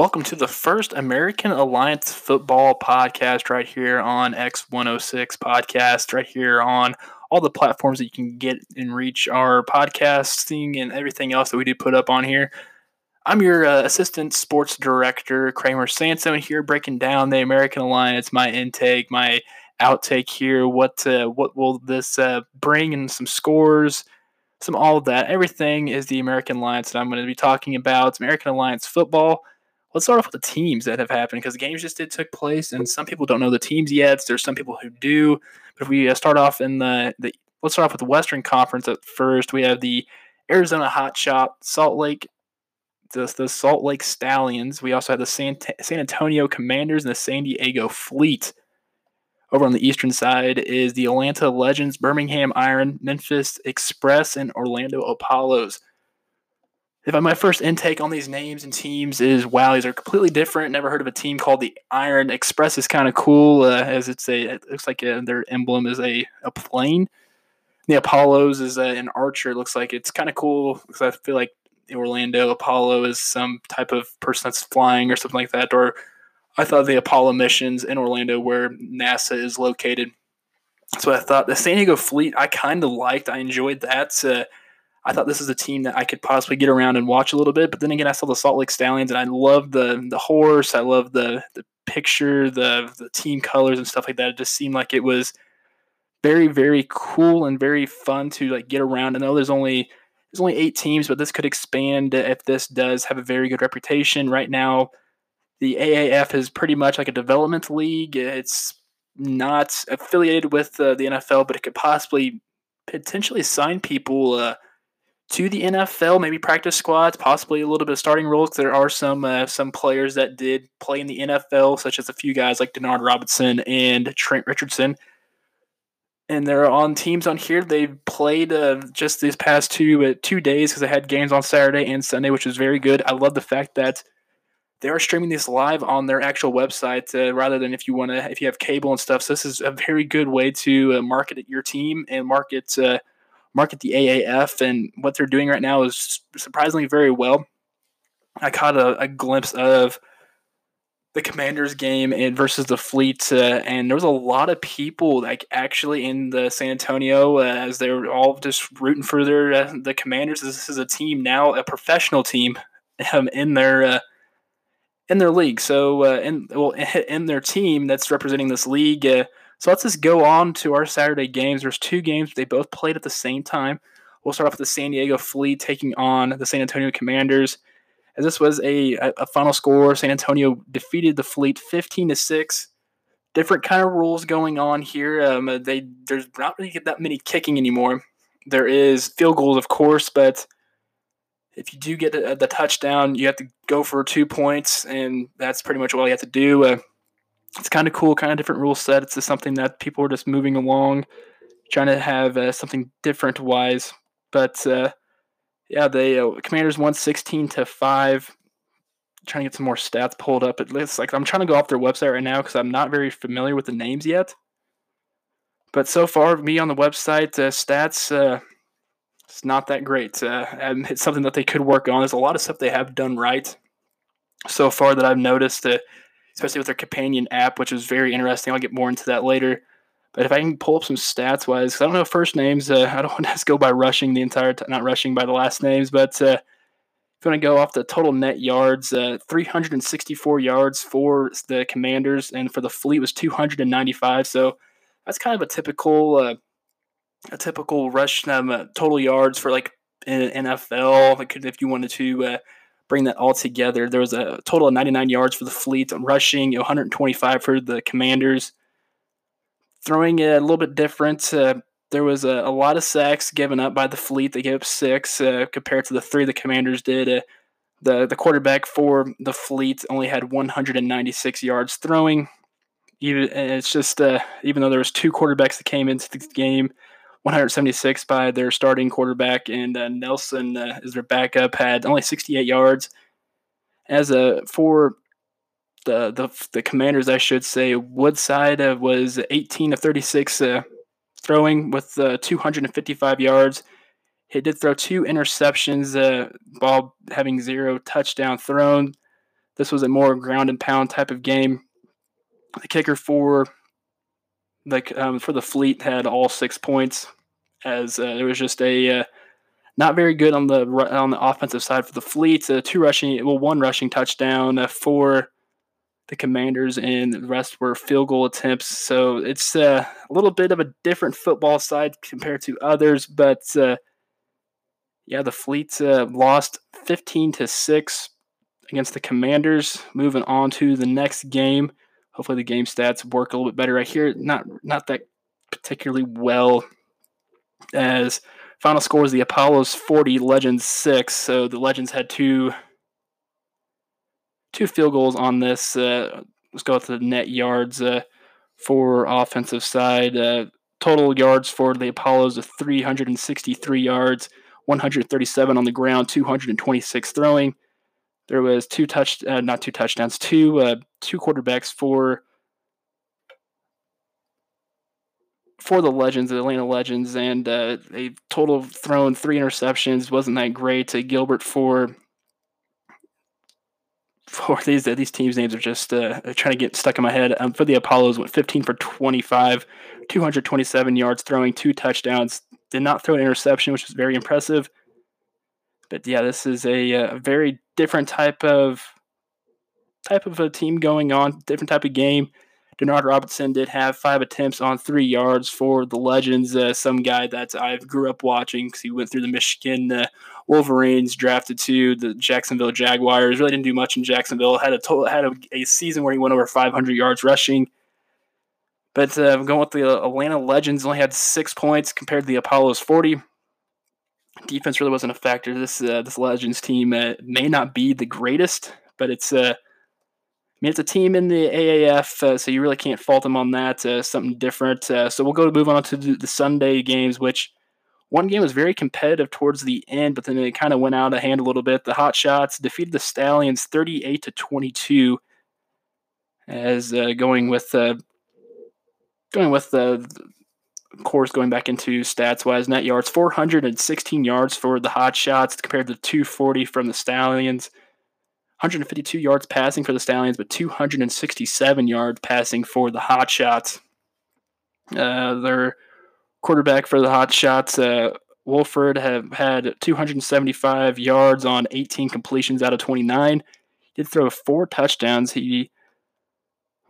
Welcome to the first American Alliance football podcast right here on X106 podcast, right here on all the platforms that you can get and reach our podcasting and everything else that we do put up on here. I'm your uh, assistant sports director, Kramer Sansone, here breaking down the American Alliance, my intake, my outtake here. What uh, what will this uh, bring, and some scores, some all of that. Everything is the American Alliance that I'm going to be talking about. It's American Alliance football let's start off with the teams that have happened because games just did took place, and some people don't know the teams yet. There's some people who do. But if we uh, start off in the, the let's start off with the Western Conference at first. We have the Arizona Hot Shot, Salt Lake, the, the Salt Lake Stallions. We also have the San, San Antonio Commanders and the San Diego Fleet. Over on the eastern side is the Atlanta Legends, Birmingham Iron, Memphis Express, and Orlando Apollos if my first intake on these names and teams is wow, these are completely different. Never heard of a team called the Iron Express. is kind of cool uh, as it's a it looks like a, uh, their emblem is a a plane. The Apollos is a, an archer. It looks like it's kind of cool because I feel like Orlando Apollo is some type of person that's flying or something like that. Or I thought the Apollo missions in Orlando where NASA is located. So I thought the San Diego Fleet I kind of liked. I enjoyed that. Uh, I thought this is a team that I could possibly get around and watch a little bit. But then again, I saw the Salt Lake Stallions, and I love the the horse. I love the the picture, the the team colors and stuff like that. It just seemed like it was very very cool and very fun to like get around. I know there's only there's only eight teams, but this could expand if this does have a very good reputation. Right now, the AAF is pretty much like a development league. It's not affiliated with uh, the NFL, but it could possibly potentially sign people. Uh, to the NFL, maybe practice squads, possibly a little bit of starting roles. There are some uh, some players that did play in the NFL, such as a few guys like Denard Robinson and Trent Richardson. And they're on teams on here. They've played uh, just these past two uh, two days because they had games on Saturday and Sunday, which was very good. I love the fact that they are streaming this live on their actual website uh, rather than if you want to if you have cable and stuff. So this is a very good way to uh, market your team and market uh, market the AAF, and what they're doing right now is surprisingly very well. I caught a, a glimpse of the Commanders game and versus the Fleet, uh, and there was a lot of people like actually in the San Antonio uh, as they were all just rooting for their uh, the Commanders. This is a team now, a professional team, um, in their uh, in their league. So uh, in well in their team that's representing this league. Uh, so let's just go on to our Saturday games. There's two games they both played at the same time. We'll start off with the San Diego Fleet taking on the San Antonio Commanders. As this was a, a final score, San Antonio defeated the Fleet 15 to six. Different kind of rules going on here. Um, they there's not really that many kicking anymore. There is field goals, of course, but if you do get the, the touchdown, you have to go for two points, and that's pretty much all you have to do. Uh, it's kind of cool, kind of different rule set. It's just something that people are just moving along, trying to have uh, something different wise. But uh, yeah, the uh, Commanders won 16 to 5. trying to get some more stats pulled up. It looks like I'm trying to go off their website right now because I'm not very familiar with the names yet. But so far, me on the website, uh, stats, uh, it's not that great. Uh, it's something that they could work on. There's a lot of stuff they have done right so far that I've noticed. Especially with their companion app, which is very interesting. I'll get more into that later. But if I can pull up some stats wise, I don't know first names. Uh, I don't want to go by rushing the entire, t- not rushing by the last names, but uh, if you want to go off the total net yards, uh, 364 yards for the Commanders, and for the Fleet was 295. So that's kind of a typical, uh, a typical rush um, total yards for like NFL. if you wanted to uh, bring that all together. There was a total of 99 yards for the fleet, rushing 125 for the commanders. Throwing a little bit different. Uh, there was a, a, lot of sacks given up by the fleet. They gave up six uh, compared to the three the commanders did. Uh, the, the quarterback for the fleet only had 196 yards throwing. Even it's just uh, even though there was two quarterbacks that came into the game, 176 by their starting quarterback, and uh, Nelson uh, is their backup. Had only 68 yards. As a for the the the Commanders, I should say, Woodside uh, was 18 of 36 uh, throwing with uh, 255 yards. He did throw two interceptions, uh, ball having zero touchdown thrown. This was a more ground and pound type of game. The kicker for like um, for the Fleet had all six points, as uh, it was just a uh, not very good on the on the offensive side for the Fleet. Uh, two rushing, well, one rushing touchdown uh, for the Commanders, and the rest were field goal attempts. So it's uh, a little bit of a different football side compared to others, but uh, yeah, the Fleet uh, lost 15 to six against the Commanders. Moving on to the next game. Hopefully, the game stats work a little bit better. I hear not not that particularly well as final score is the Apollos 40, Legends 6. So the Legends had two two field goals on this. Uh, let's go with the net yards uh, for offensive side. Uh, total yards for the Apollos of 363 yards, 137 on the ground, 226 throwing. There was two touch, uh, not two touchdowns, two uh, two quarterbacks for for the Legends, the Atlanta Legends, and uh, they total thrown three interceptions. wasn't that great? Uh, Gilbert for for these uh, these teams' names are just uh, trying to get stuck in my head. Um, for the Apollos, went 15 for 25, 227 yards, throwing two touchdowns. Did not throw an interception, which was very impressive. But yeah, this is a, a uh, very different type of type of a team going on, different type of game. Denard Robinson did have five attempts on three yards for the Legends. Uh, some guy that I grew up watching because he went through the Michigan uh, Wolverines, drafted to the Jacksonville Jaguars. Really didn't do much in Jacksonville. Had a total, had a, a season where he went over 500 yards rushing. But uh, going with the Atlanta Legends, only had six points compared to the Apollos 40. Defense really wasn't a factor. This uh, this Legends team uh, may not be the greatest, but it's uh, I mean, it's a team in the AAF, uh, so you really can't fault them on that. Uh, something different. Uh, so we'll go to move on to the Sunday games, which one game was very competitive towards the end, but then it kind of went out of hand a little bit. The Hot Shots defeated the Stallions 38 to 22, as going with going with the course going back into stats wise net yards 416 yards for the hot shots compared to 240 from the stallions 152 yards passing for the Stallions, but 267 yards passing for the Hot Shots. Uh, their quarterback for the Hot Shots, uh, Wolford, have had 275 yards on 18 completions out of 29. He did throw four touchdowns. He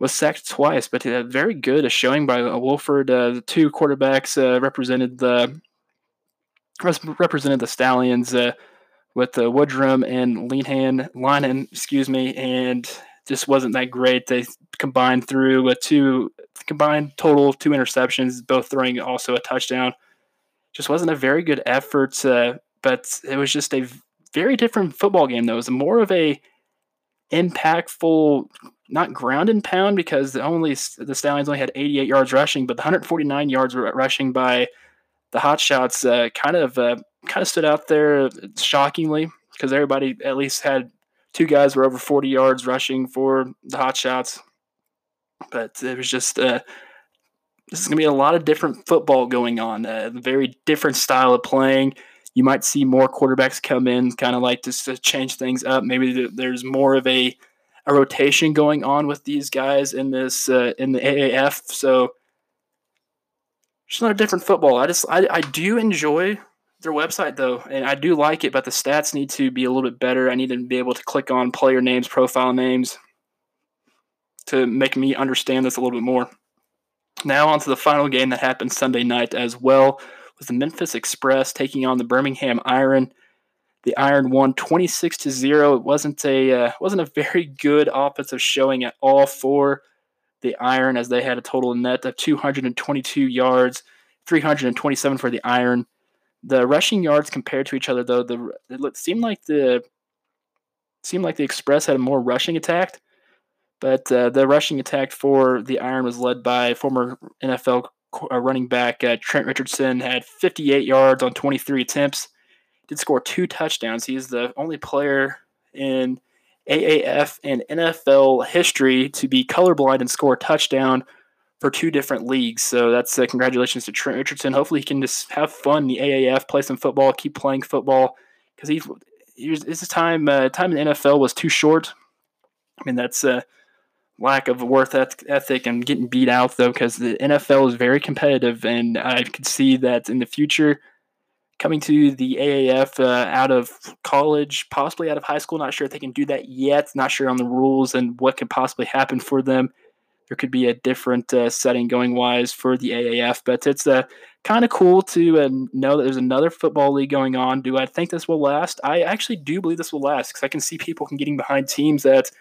was sacked twice, but uh, very good a showing by Wolford. Uh, the two quarterbacks uh, represented the represented the Stallions. Uh, with the Woodrum and Leanhan, Linehan, excuse me, and just wasn't that great. They combined through a two combined total of two interceptions, both throwing also a touchdown. Just wasn't a very good effort, uh, but it was just a very different football game. Though it was more of a impactful, not ground and pound because the only the Stallions only had 88 yards rushing, but the 149 yards were rushing by the Hot Shots uh, kind of uh, kind of stood out there shockingly because everybody at least had two guys were over 40 yards rushing for the hot shots. But it was just uh, this is going to be a lot of different football going on, a very different style of playing. You might see more quarterbacks come in, kind of like just to change things up. Maybe there's more of a a rotation going on with these guys in this uh, in the AAF. So it's not a different football. I just I, I do enjoy their website though, and I do like it, but the stats need to be a little bit better. I need to be able to click on player names, profile names to make me understand this a little bit more. Now on to the final game that happened Sunday night as well was the Memphis Express taking on the Birmingham Iron. The Iron won 26 to 0. It wasn't a uh, wasn't a very good offensive showing at all for the Iron as they had a total net of 222 yards, 327 for the Iron. The rushing yards compared to each other, though, the it seemed like the seemed like the Express had a more rushing attack, but uh, the rushing attack for the Iron was led by former NFL running back uh, Trent Richardson. Had 58 yards on 23 attempts. Did score two touchdowns. He is the only player in AAF and NFL history to be colorblind and score a touchdown for two different leagues. So that's uh, congratulations to Trent Richardson. Hopefully he can just have fun in the AAF, play some football, keep playing football because he his time uh, time in the NFL was too short. I mean, that's a lack of worth ethic and getting beat out though, because the NFL is very competitive, and I could see that in the future coming to the AAF uh, out of college, possibly out of high school. Not sure if they can do that yet. Not sure on the rules and what could possibly happen for them. There could be a different uh, setting going wise for the AAF, but it's uh, kind of cool to uh, know that there's another football league going on. Do I think this will last? I actually do believe this will last because I can see people getting behind teams that,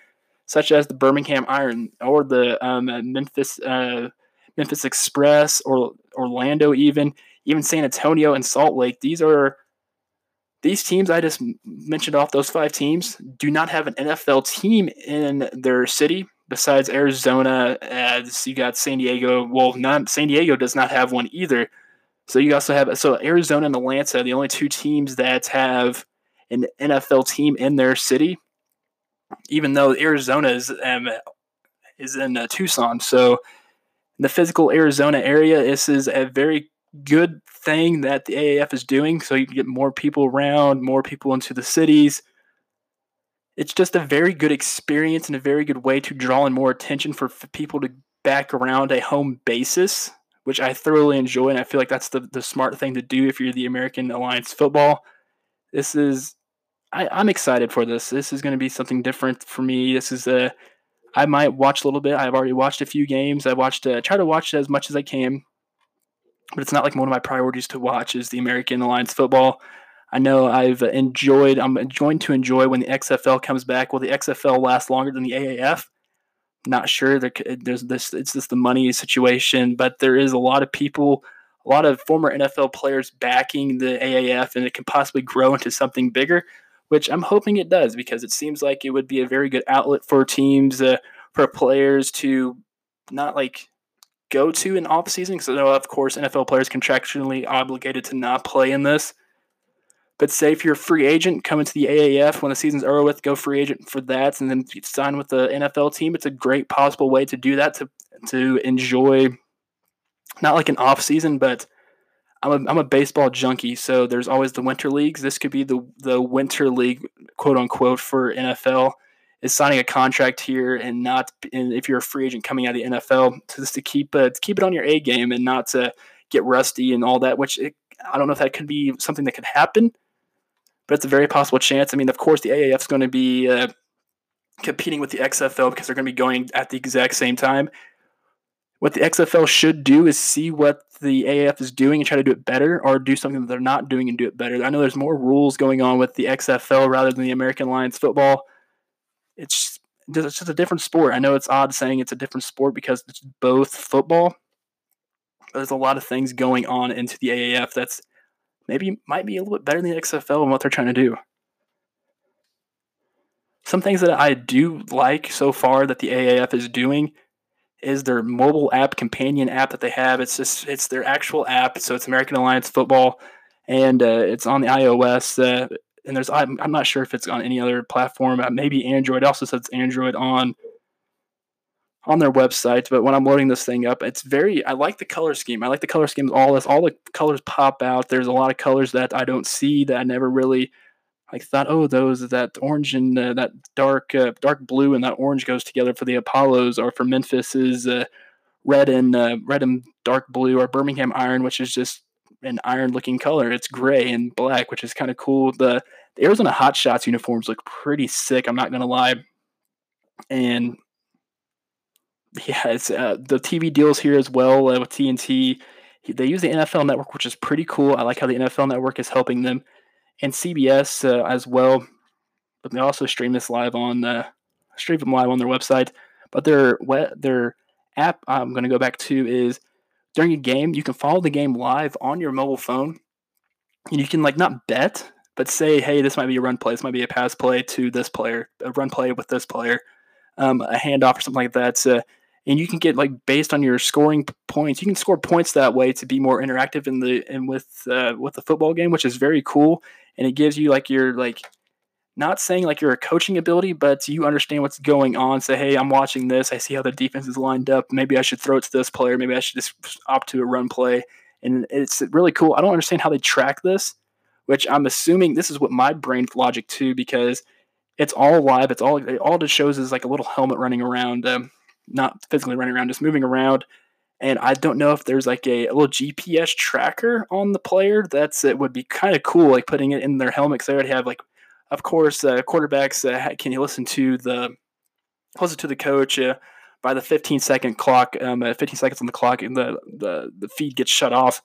such as the Birmingham Iron or the um, Memphis uh, Memphis Express or Orlando, even even San Antonio and Salt Lake. These are these teams I just mentioned off those five teams do not have an NFL team in their city besides Arizona. As you got San Diego. Well, not San Diego does not have one either. So you also have so Arizona and Atlanta, the only two teams that have an NFL team in their city. Even though Arizona is um, is in uh, Tucson, so in the physical Arizona area, this is a very good thing that the AAF is doing so you can get more people around, more people into the cities. It's just a very good experience and a very good way to draw in more attention for, for people to back around a home basis, which I thoroughly enjoy. And I feel like that's the, the smart thing to do if you're the American Alliance football. This is, I, I'm excited for this. This is going to be something different for me. This is a, I might watch a little bit. I've already watched a few games. I watched, uh, try to watch as much as I can but it's not like one of my priorities to watch is the American Alliance football. I know I've enjoyed, I'm going to enjoy when the XFL comes back. Will the XFL last longer than the AAF? Not sure. There, there's this, it's just the money situation, but there is a lot of people, a lot of former NFL players backing the AAF, and it can possibly grow into something bigger, which I'm hoping it does because it seems like it would be a very good outlet for teams, uh, for players to not like go to in off season because I know, of course, NFL players contractually obligated to not play in this. But say if you're a free agent coming to the AAF when the season's over with, go free agent for that, and then sign with the NFL team. It's a great possible way to do that to to enjoy, not like an off season, but I'm a, I'm a baseball junkie, so there's always the winter leagues. This could be the the winter league, quote unquote, for NFL is signing a contract here and not and if you're a free agent coming out of the NFL to just to keep uh, to keep it on your A game and not to get rusty and all that. Which it, I don't know if that could be something that could happen, but it's a very possible chance. I mean, of course, the AAF is going to be uh, competing with the XFL because they're going to be going at the exact same time. What the XFL should do is see what the AAF is doing and try to do it better, or do something that they're not doing and do it better. I know there's more rules going on with the XFL rather than the American Alliance football it's it's just a different sport. I know it's odd saying it's a different sport because it's both football. there's a lot of things going on into the AAF that's maybe might be a little bit better than the XFL and what they're trying to do. Some things that I do like so far that the AAF is doing is their mobile app companion app that they have. It's just it's their actual app, so it's American Alliance Football, and uh, it's on the iOS. Uh, and there's I'm, I'm not sure if it's on any other platform. Uh, maybe Android. It also says Android on on their website. But when I'm loading this thing up, it's very. I like the color scheme. I like the color schemes. All this, all the colors pop out. There's a lot of colors that I don't see that I never really like thought. Oh, those that orange and uh, that dark uh, dark blue and that orange goes together for the Apollos, or for Memphis is uh, red and uh, red and dark blue, or Birmingham Iron, which is just an iron looking color. It's gray and black, which is kind of cool. The, the Arizona Hot Shots uniforms look pretty sick. I'm not gonna lie. And yeah, it's uh, the TV deals here as well uh, with TNT. They use the NFL Network, which is pretty cool. I like how the NFL Network is helping them, and CBS uh, as well. But they also stream this live on uh, stream them live on their website. But their their app I'm going to go back to is during a game, you can follow the game live on your mobile phone. And you can like not bet, but say, hey, this might be a run play, this might be a pass play to this player, a run play with this player, um, a handoff or something like that. So, and you can get like based on your scoring points, you can score points that way to be more interactive in the and with uh, with the football game, which is very cool. And it gives you like your like not saying like you're a coaching ability, but you understand what's going on. Say, hey, I'm watching this. I see how the defense is lined up. Maybe I should throw it to this player. Maybe I should just opt to a run play. And it's really cool. I don't understand how they track this, which I'm assuming this is what my brain logic too, because It's all live. It's all it all it shows is like a little helmet running around, um, not physically running around, just moving around. And I don't know if there's like a, a little GPS tracker on the player. That's it would be kind of cool, like putting it in their helmet because they already have like, of course, uh, quarterbacks. Uh, can you listen to the listen to the coach? Uh, by the 15 second clock, um, 15 seconds on the clock, and the, the the feed gets shut off.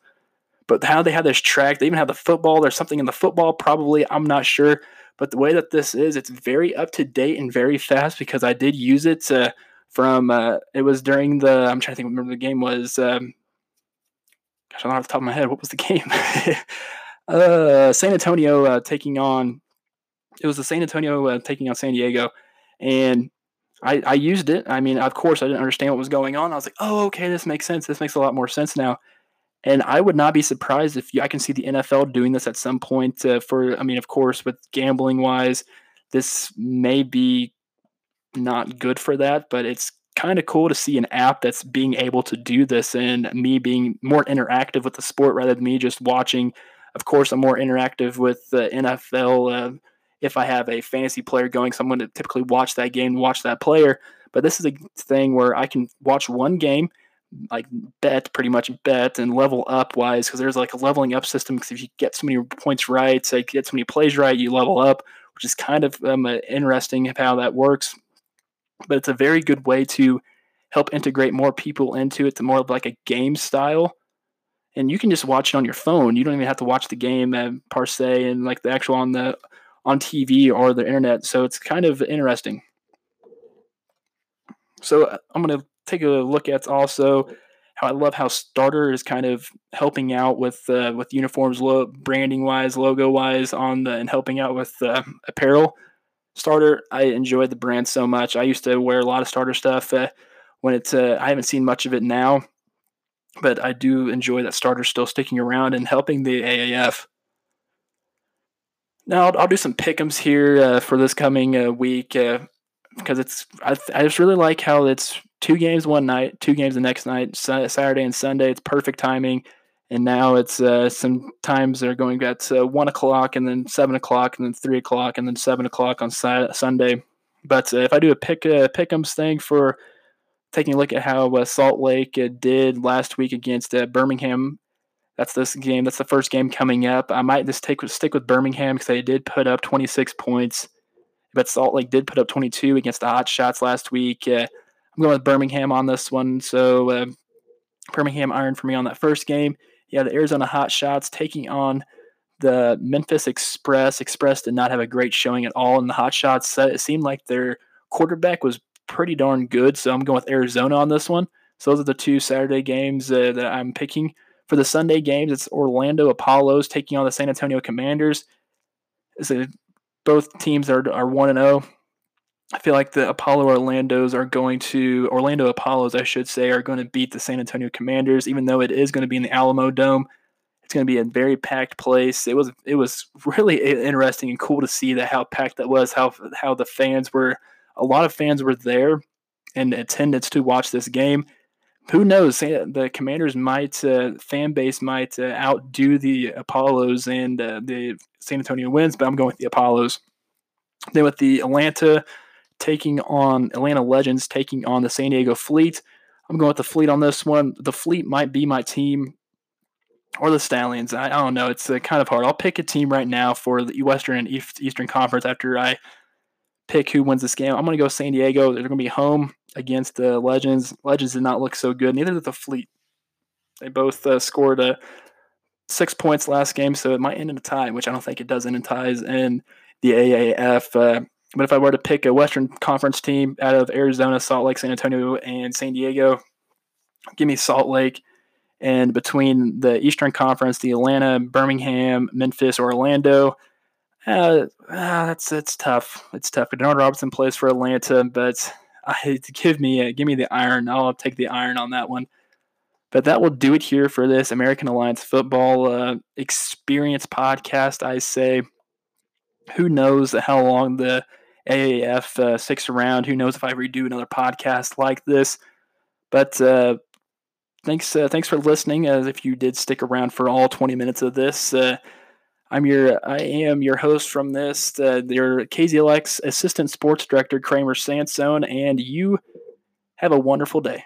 But how they have this track, they even have the football. There's something in the football, probably. I'm not sure. But the way that this is, it's very up to date and very fast because I did use it uh, from, uh, it was during the, I'm trying to think, remember the game was, um, gosh, I don't know off the top of my head. What was the game? uh, San Antonio uh, taking on, it was the San Antonio uh, taking on San Diego. And I, I used it. I mean, of course, I didn't understand what was going on. I was like, oh, okay, this makes sense. This makes a lot more sense now. And I would not be surprised if you, I can see the NFL doing this at some point. Uh, for I mean, of course, with gambling wise, this may be not good for that, but it's kind of cool to see an app that's being able to do this and me being more interactive with the sport rather than me just watching. Of course, I'm more interactive with the NFL. Uh, if I have a fantasy player going, so I'm going to typically watch that game, watch that player. But this is a thing where I can watch one game like bet pretty much bet and level up wise because there's like a leveling up system because if you get so many points right so you get so many plays right you level up which is kind of um, uh, interesting how that works but it's a very good way to help integrate more people into it to more of like a game style. And you can just watch it on your phone. You don't even have to watch the game uh, per se and like the actual on the on tv or the internet. So it's kind of interesting. So uh, i'm going to take a look at also how I love how Starter is kind of helping out with uh, with uniforms, lo- branding wise, logo wise, on the and helping out with uh, apparel. Starter, I enjoy the brand so much. I used to wear a lot of Starter stuff uh, when it's. Uh, I haven't seen much of it now, but I do enjoy that Starter still sticking around and helping the AAF. Now I'll, I'll do some pickums here uh, for this coming uh, week because it's I, I just really like how it's two games one night, two games the next night, Saturday and Sunday. It's perfect timing. And now it's uh, some times they're going at uh, one o'clock and then seven o'clock and then three o'clock and then seven o'clock on sa- Sunday. But uh, if I do a pick uh, pick'ems thing for taking a look at how uh, Salt Lake uh, did last week against uh, Birmingham, that's this game. That's the first game coming up. I might just take stick with Birmingham because they did put up 26 points but Salt Lake did put up 22 against the Hot Shots last week. I'm going with Birmingham on this one. So Birmingham iron for me on that first game. Yeah, the Arizona Hot Shots taking on the Memphis Express. Express did not have a great showing at all in the Hot Shots set. It seemed like their quarterback was pretty darn good, so I'm going with Arizona on this one. So those are the two Saturday games uh, that I'm picking. For the Sunday games, it's Orlando Apollos taking on the San Antonio Commanders. It's a, both teams are, are 1 and 0. I feel like the Apollo Orlando's are going to Orlando Apollos, I should say, are going to beat the San Antonio Commanders, even though it is going to be in the Alamodome. It's going to be a very packed place. It was it was really interesting and cool to see that how packed that was, how how the fans were. A lot of fans were there in attendance to watch this game. Who knows? The Commanders might uh, fan base might uh, outdo the Apollos and uh, the San Antonio wins, but I'm going with the Apollos. Then with the Atlanta taking on Atlanta Legends taking on the San Diego Fleet. I'm going with the Fleet on this one. The Fleet might be my team or the Stallions. I, I don't know. It's uh, kind of hard. I'll pick a team right now for the Western and Eastern Conference after I pick who wins this game. I'm going to go San Diego. They're going to be home against the Legends. Legends did not look so good. Neither did the Fleet. They both uh, scored a six points last game, so it might end in a tie, which I don't think it does end in ties in the AAF. Uh, but if I were to pick a Western Conference team out of Arizona, Salt Lake, San Antonio, and San Diego, give me Salt Lake. And between the Eastern Conference, the Atlanta, Birmingham, Memphis, Orlando, uh, uh, that's it's tough. It's tough. Denard Robinson plays for Atlanta, but I, give me give me the iron. I'll take the iron on that one. But that will do it here for this American Alliance Football uh, Experience podcast. I say, who knows how long the AAF uh, sticks around? Who knows if I redo another podcast like this? But uh, thanks, uh, thanks for listening. As if you did stick around for all 20 minutes of this, uh, I'm your I am your host from this, uh, your KZLX assistant sports director Kramer Sansone, and you have a wonderful day.